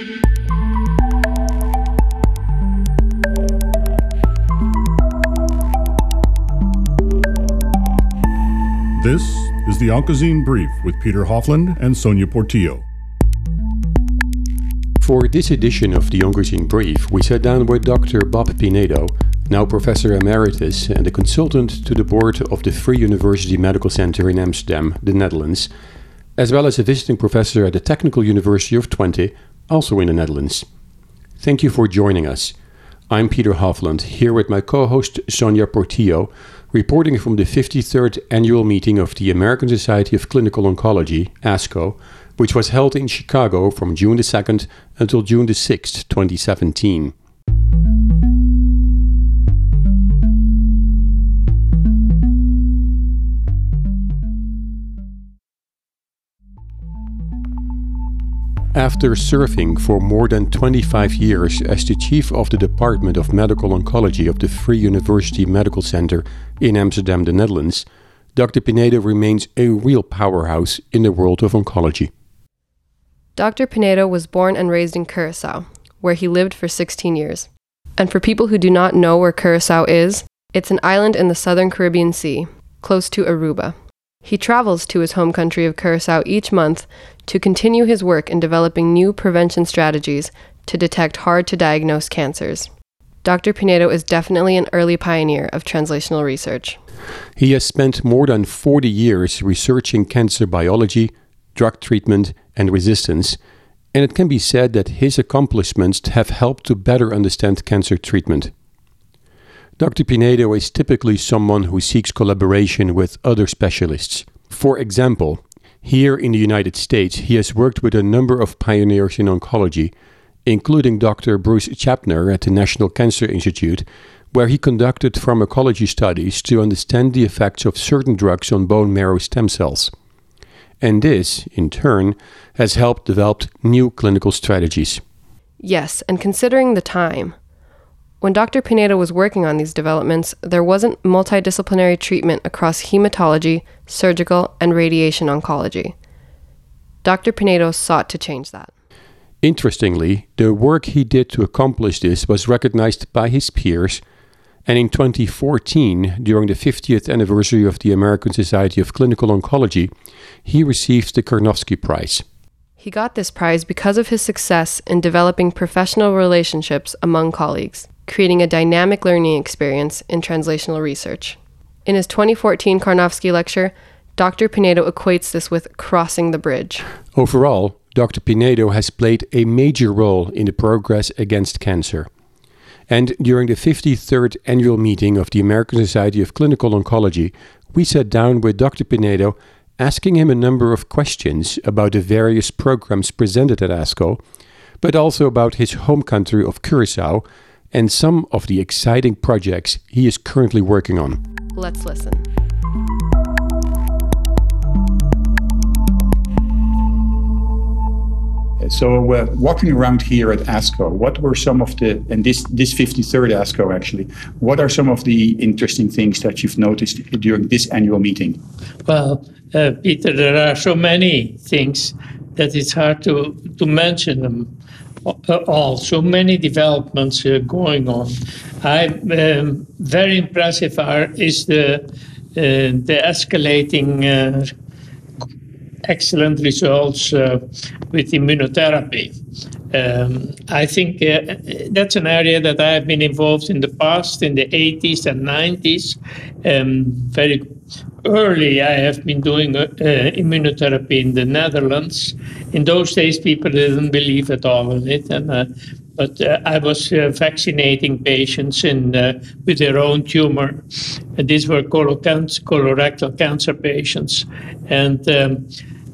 This is the Oncozine Brief with Peter Hofland and Sonia Portillo. For this edition of the Oncozine Brief, we sat down with Dr. Bob Pinedo, now Professor Emeritus and a consultant to the board of the Free University Medical Center in Amsterdam, the Netherlands, as well as a visiting professor at the Technical University of Twente, also in the Netherlands. Thank you for joining us. I'm Peter Hofland, here with my co host Sonia Portillo reporting from the 53rd annual meeting of the American Society of Clinical Oncology, ASCO, which was held in Chicago from June the 2nd until June the 6th, 2017. After serving for more than 25 years as the chief of the Department of Medical Oncology of the Free University Medical Center in Amsterdam, the Netherlands, Dr. Pinedo remains a real powerhouse in the world of oncology. Dr. Pinedo was born and raised in Curacao, where he lived for 16 years. And for people who do not know where Curacao is, it's an island in the southern Caribbean Sea, close to Aruba. He travels to his home country of Curacao each month to continue his work in developing new prevention strategies to detect hard to diagnose cancers. Dr. Pinedo is definitely an early pioneer of translational research. He has spent more than 40 years researching cancer biology, drug treatment, and resistance, and it can be said that his accomplishments have helped to better understand cancer treatment. Dr. Pinedo is typically someone who seeks collaboration with other specialists. For example, here in the United States, he has worked with a number of pioneers in oncology, including Dr. Bruce Chabner at the National Cancer Institute, where he conducted pharmacology studies to understand the effects of certain drugs on bone marrow stem cells. And this, in turn, has helped develop new clinical strategies. Yes, and considering the time, when Dr. Pinedo was working on these developments, there wasn't multidisciplinary treatment across hematology, surgical, and radiation oncology. Dr. Pinedo sought to change that. Interestingly, the work he did to accomplish this was recognized by his peers, and in 2014, during the 50th anniversary of the American Society of Clinical Oncology, he received the Karnofsky Prize. He got this prize because of his success in developing professional relationships among colleagues creating a dynamic learning experience in translational research. In his 2014 Karnofsky lecture, Dr. Pinedo equates this with crossing the bridge. Overall, Dr. Pinedo has played a major role in the progress against cancer. And during the 53rd annual meeting of the American Society of Clinical Oncology, we sat down with Dr. Pinedo asking him a number of questions about the various programs presented at ASCO, but also about his home country of Curacao and some of the exciting projects he is currently working on. Let's listen. So, uh, walking around here at ASCO, what were some of the, and this, this 53rd ASCO actually, what are some of the interesting things that you've noticed during this annual meeting? Well, uh, Peter, there are so many things that it's hard to, to mention them all. So many developments uh, going on. I um, very impressive are is the uh, the escalating uh, excellent results uh, with immunotherapy. Um, I think uh, that's an area that I've been involved in the past, in the 80s and 90s. Um, very early, I have been doing uh, immunotherapy in the Netherlands. In those days, people didn't believe at all in it, and uh, but uh, I was uh, vaccinating patients in, uh, with their own tumor. And these were colorectal cancer patients, and. Um,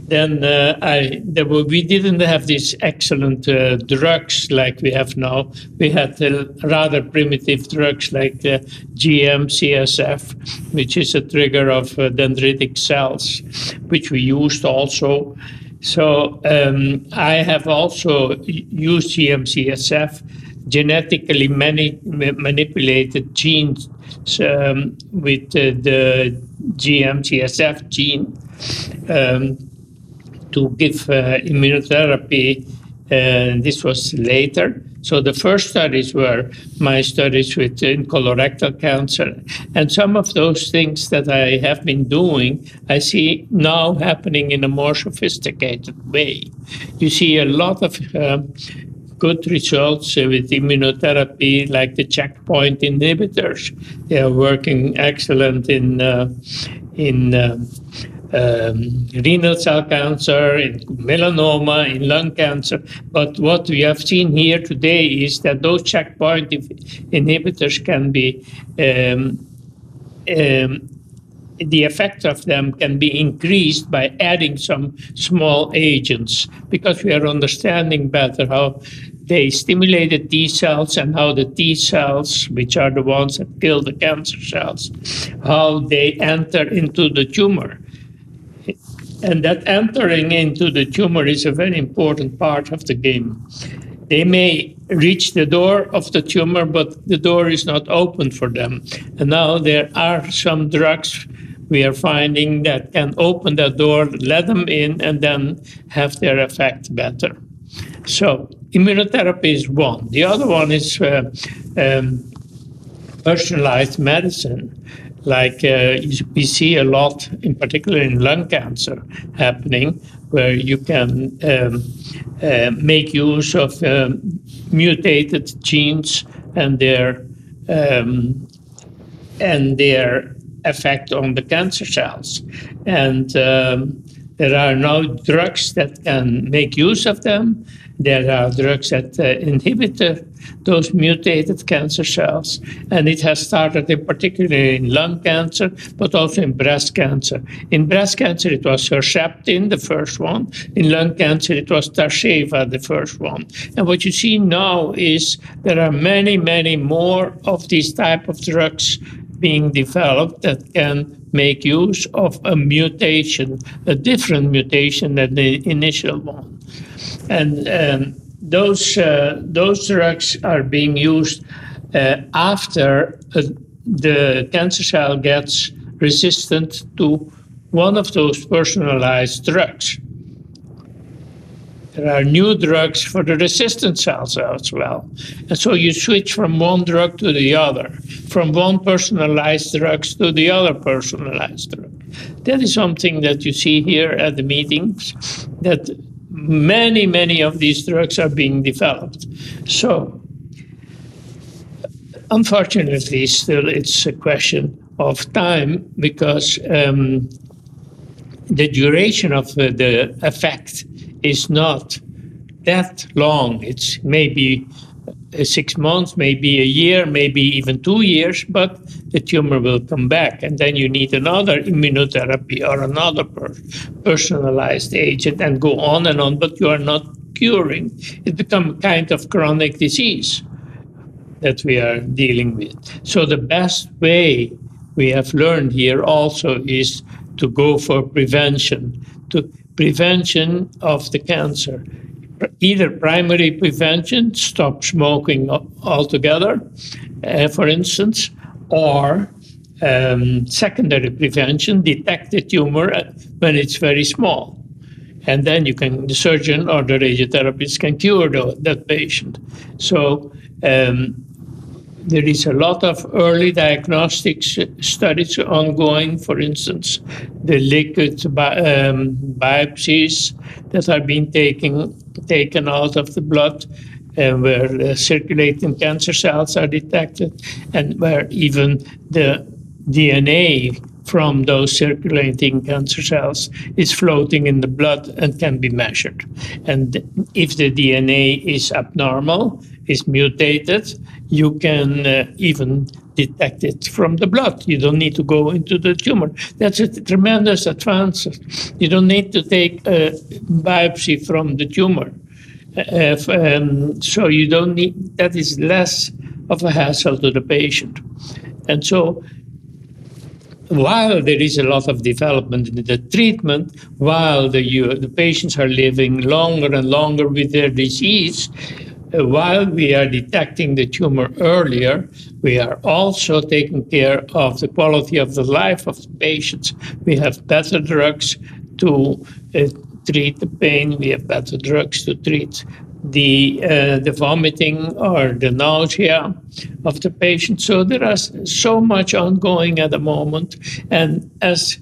then uh, I there were, we didn't have these excellent uh, drugs like we have now. We had uh, rather primitive drugs like the GM-CSF, which is a trigger of uh, dendritic cells, which we used also. So um, I have also used GM-CSF, genetically many manipulated genes um, with uh, the GM-CSF gene. Um, to give uh, immunotherapy and this was later. So the first studies were my studies with in colorectal cancer, and some of those things that I have been doing, I see now happening in a more sophisticated way. You see a lot of uh, good results with immunotherapy, like the checkpoint inhibitors. They are working excellent in uh, in uh, um, renal cell cancer, in melanoma, in lung cancer. But what we have seen here today is that those checkpoint inhibitors can be um, um, the effect of them can be increased by adding some small agents because we are understanding better how they stimulate the T cells and how the T cells, which are the ones that kill the cancer cells, how they enter into the tumor. And that entering into the tumor is a very important part of the game. They may reach the door of the tumor, but the door is not open for them. And now there are some drugs we are finding that can open that door, let them in, and then have their effect better. So, immunotherapy is one. The other one is uh, um, personalized medicine like uh, we see a lot, in particular in lung cancer, happening, where you can um, uh, make use of um, mutated genes and their um, and their effect on the cancer cells, and um, there are now drugs that can make use of them. There are drugs that uh, inhibit uh, those mutated cancer cells. And it has started in particularly in lung cancer, but also in breast cancer. In breast cancer, it was Herceptin, the first one. In lung cancer, it was Tarceva, the first one. And what you see now is there are many, many more of these type of drugs being developed that can make use of a mutation, a different mutation than the initial one. And um, those uh, those drugs are being used uh, after uh, the cancer cell gets resistant to one of those personalized drugs. There are new drugs for the resistant cells as well. And so you switch from one drug to the other, from one personalized drugs to the other personalized drug. That is something that you see here at the meetings that many, many of these drugs are being developed. So, unfortunately, still it's a question of time because um, the duration of uh, the effect is not that long. It's maybe uh, six months, maybe a year, maybe even two years, but the tumor will come back. And then you need another immunotherapy or another per- personalized agent and go on and on, but you are not curing. It becomes a kind of chronic disease that we are dealing with. So the best way we have learned here also is to go for prevention, to prevention of the cancer either primary prevention, stop smoking altogether, uh, for instance, or um, secondary prevention, detect the tumor when it's very small. And then you can, the surgeon or the radiotherapist can cure the, that patient. So um, there is a lot of early diagnostic studies ongoing. For instance, the liquid bi- um, biopsies that are being taken taken out of the blood, where the circulating cancer cells are detected, and where even the DNA from those circulating cancer cells is floating in the blood and can be measured. And if the DNA is abnormal, is mutated, you can uh, even detect it from the blood. You don't need to go into the tumor. That's a tremendous advance. You don't need to take a biopsy from the tumor. Uh, um, so you don't need, that is less of a hassle to the patient. And so while there is a lot of development in the treatment, while the, you, the patients are living longer and longer with their disease, uh, while we are detecting the tumor earlier, we are also taking care of the quality of the life of the patients. We have better drugs to uh, treat the pain, we have better drugs to treat the uh, the vomiting or the nausea of the patient. So there is so much ongoing at the moment, and as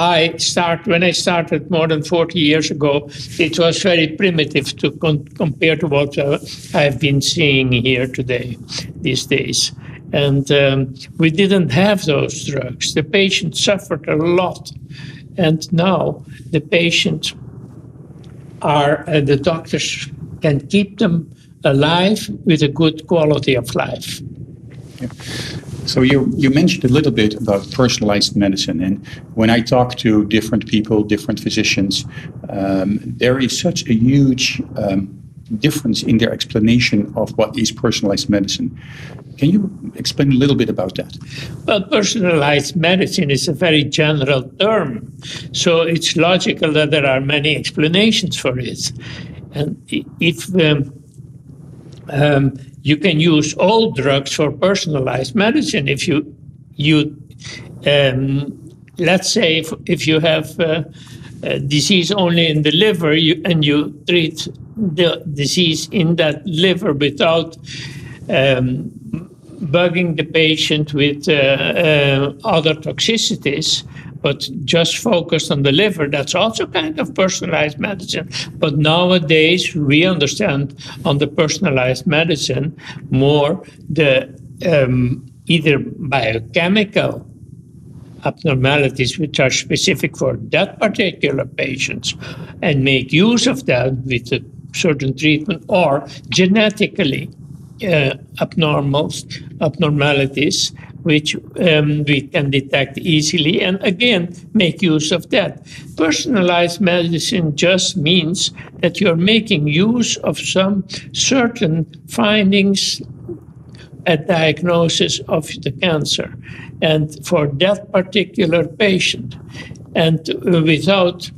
I start when I started more than 40 years ago, it was very primitive to con- compare to what uh, I've been seeing here today, these days. And um, we didn't have those drugs. The patient suffered a lot, and now the patients are uh, the doctors can keep them alive with a good quality of life. Yeah. So you you mentioned a little bit about personalized medicine, and when I talk to different people, different physicians, um, there is such a huge um, difference in their explanation of what is personalized medicine. Can you explain a little bit about that? Well, personalized medicine is a very general term, so it's logical that there are many explanations for it. And if um, um, you can use all drugs for personalized medicine, if you you um, let's say if, if you have uh, disease only in the liver you, and you treat the disease in that liver without um, bugging the patient with uh, uh, other toxicities, but just focused on the liver, that's also kind of personalized medicine. But nowadays, we understand on the personalized medicine more the um, either biochemical abnormalities which are specific for that particular patient and make use of that with a certain treatment or genetically uh, abnormals, abnormalities which um, we can detect easily and again make use of that. Personalized medicine just means that you're making use of some certain findings at diagnosis of the cancer and for that particular patient and without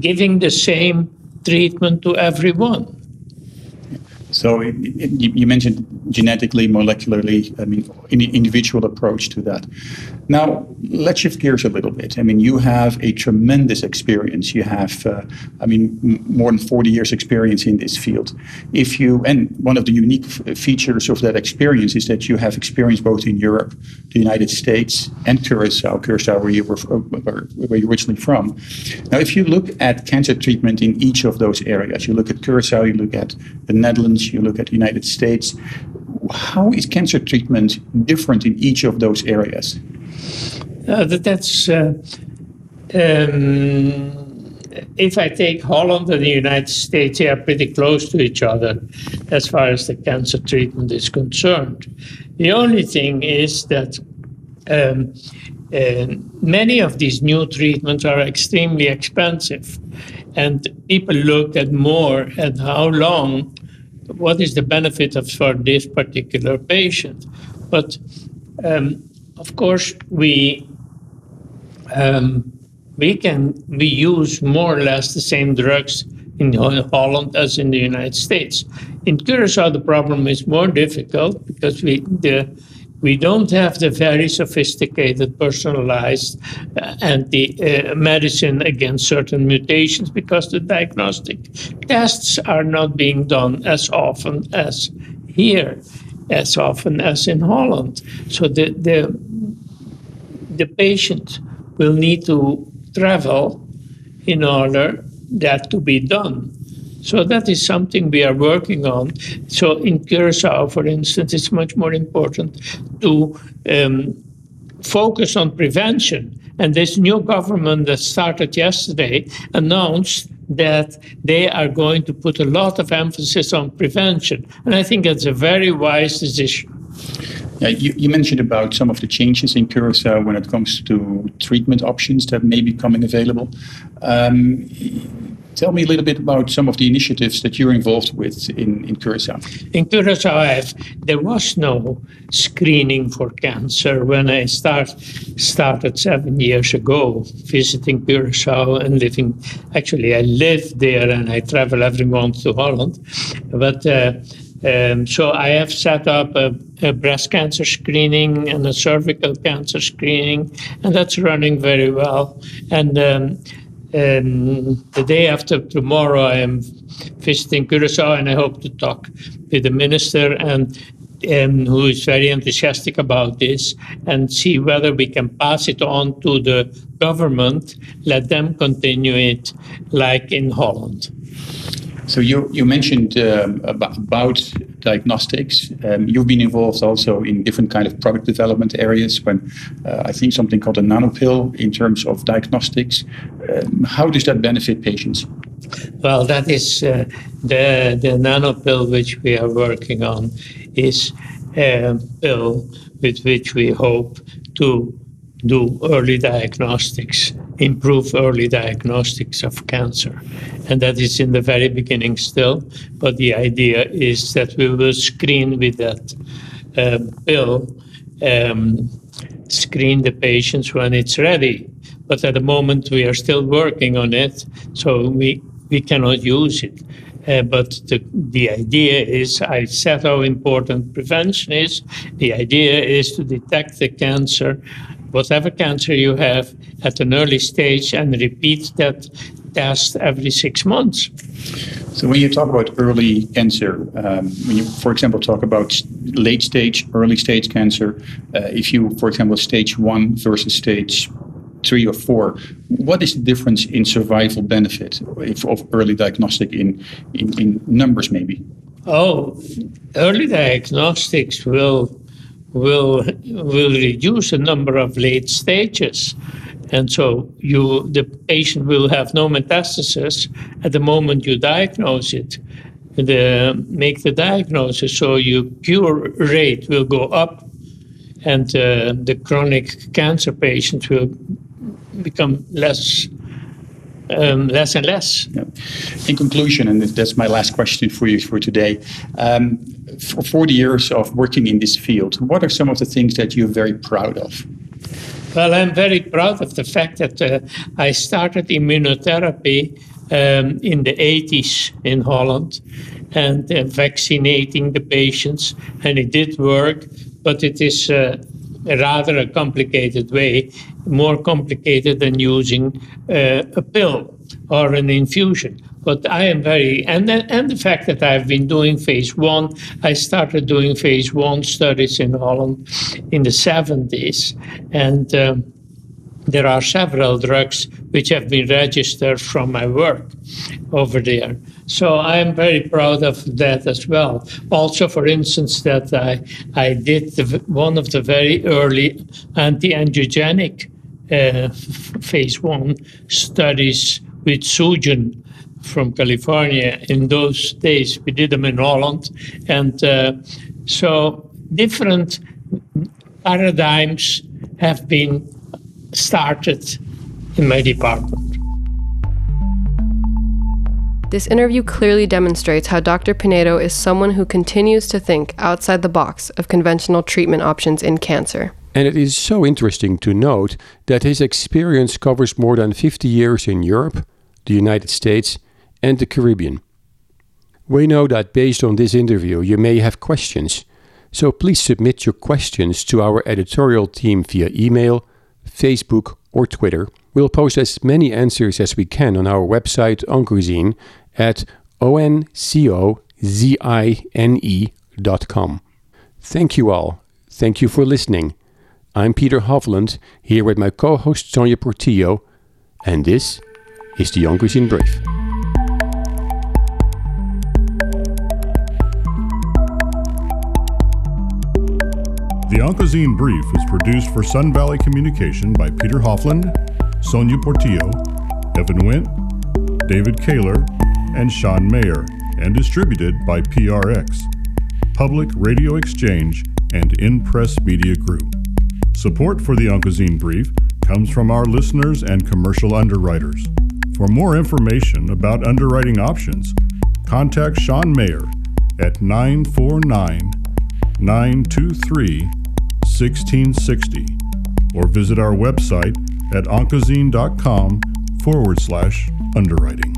giving the same treatment to everyone so you mentioned genetically, molecularly, I mean, an individual approach to that. Now, let's shift gears a little bit. I mean, you have a tremendous experience. You have, uh, I mean, m- more than 40 years experience in this field. If you, and one of the unique f- features of that experience is that you have experience both in Europe, the United States, and Curacao, Curacao, where you were, where you're originally from. Now, if you look at cancer treatment in each of those areas, you look at Curacao, you look at the Netherlands, you look at the United States, how is cancer treatment different in each of those areas? Uh, that's uh, um, if I take Holland and the United States, they are pretty close to each other as far as the cancer treatment is concerned. The only thing is that um, uh, many of these new treatments are extremely expensive, and people look at more at how long, what is the benefit of for this particular patient. But um, of course, we um, we can we use more or less the same drugs in Holland as in the United States. In Curacao, the problem is more difficult because we the we don't have the very sophisticated, personalized uh, anti uh, medicine against certain mutations because the diagnostic tests are not being done as often as here, as often as in Holland. So the the the patient will need to travel in order that to be done. So that is something we are working on. So in Curacao, for instance, it's much more important to um, focus on prevention. And this new government that started yesterday announced that they are going to put a lot of emphasis on prevention. And I think that's a very wise decision. Yeah, you, you, mentioned about some of the changes in Curacao when it comes to treatment options that may be coming available. Um, tell me a little bit about some of the initiatives that you're involved with in, in Curacao. In Curacao, there was no screening for cancer when I start, started seven years ago visiting Curacao and living. Actually, I live there and I travel every month to Holland. But uh, um, so I have set up a, a, breast cancer screening and a cervical cancer screening, and that's running very well. And um, um, the day after tomorrow, I am visiting Curacao, and I hope to talk with the minister and um, who is very enthusiastic about this, and see whether we can pass it on to the government. Let them continue it like in Holland. So you you mentioned um, about, about, diagnostics. Um, you've been involved also in different kind of product development areas. When uh, I think something called a nanopill in terms of diagnostics. Um, how does that benefit patients? Well, that is uh, the the nanopill which we are working on is a pill with which we hope to do early diagnostics, improve early diagnostics of cancer. And that is in the very beginning still. But the idea is that we will screen with that uh, pill, um, screen the patients when it's ready. But at the moment, we are still working on it, so we, we cannot use it. Uh, but the, the idea is, I said how important prevention is. The idea is to detect the cancer whatever cancer you have at an early stage and repeat that test every six months. So, when you talk about early cancer, um, when you, for example, talk about late stage, early stage cancer, uh, if you, for example, stage one versus stage three or four, what is the difference in survival benefit of early diagnostic in, in, in numbers, maybe? Oh, early diagnostics will will will reduce the number of late stages. And so you the patient will have no metastasis. At the moment you diagnose it the make the diagnosis so your cure rate will go up and uh, the chronic cancer patients will become less um, less and less. Yeah. In conclusion, and that's my last question for you for today, um, for 40 years of working in this field, what are some of the things that you're very proud of? Well, I'm very proud of the fact that uh, I started immunotherapy um, in the 80s in Holland and uh, vaccinating the patients, and it did work, but it is uh, rather a complicated way, more complicated than using uh, a pill or an infusion. But I am very, and and the fact that I've been doing phase one, I started doing phase one studies in Holland in the 70s. And um, there are several drugs which have been registered from my work over there. So I am very proud of that as well. Also, for instance, that I, I did the, one of the very early anti angiogenic uh, phase one studies with Sugen from California. In those days, we did them in Holland. And uh, so different paradigms have been started in my department. This interview clearly demonstrates how Dr. Pinedo is someone who continues to think outside the box of conventional treatment options in cancer. And it is so interesting to note that his experience covers more than 50 years in Europe, the United States, and the Caribbean. We know that based on this interview, you may have questions, so please submit your questions to our editorial team via email, Facebook, or Twitter. We'll post as many answers as we can on our website Oncozine at oncozine.com. Thank you all. Thank you for listening. I'm Peter Hofland, here with my co host Sonia Portillo, and this is the Oncozine Brief. The Oncozine Brief is produced for Sun Valley Communication by Peter Hofland, Sonia Portillo, Evan Wint, David Kaler, and Sean Mayer, and distributed by PRX, Public Radio Exchange, and InPress Media Group. Support for the Oncozine Brief comes from our listeners and commercial underwriters. For more information about underwriting options, contact Sean Mayer at 949 923 1660 or visit our website at oncozine.com forward slash underwriting.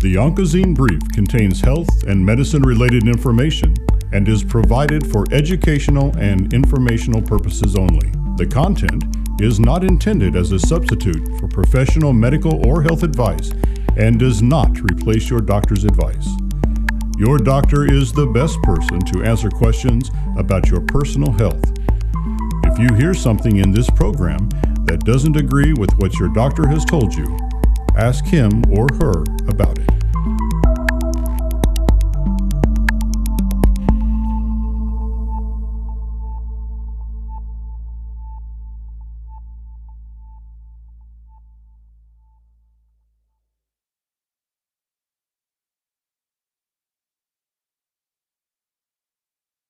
The Oncozine Brief contains health and medicine related information and is provided for educational and informational purposes only. The content is not intended as a substitute for professional medical or health advice and does not replace your doctor's advice. Your doctor is the best person to answer questions about your personal health. If you hear something in this program that doesn't agree with what your doctor has told you, ask him or her about it.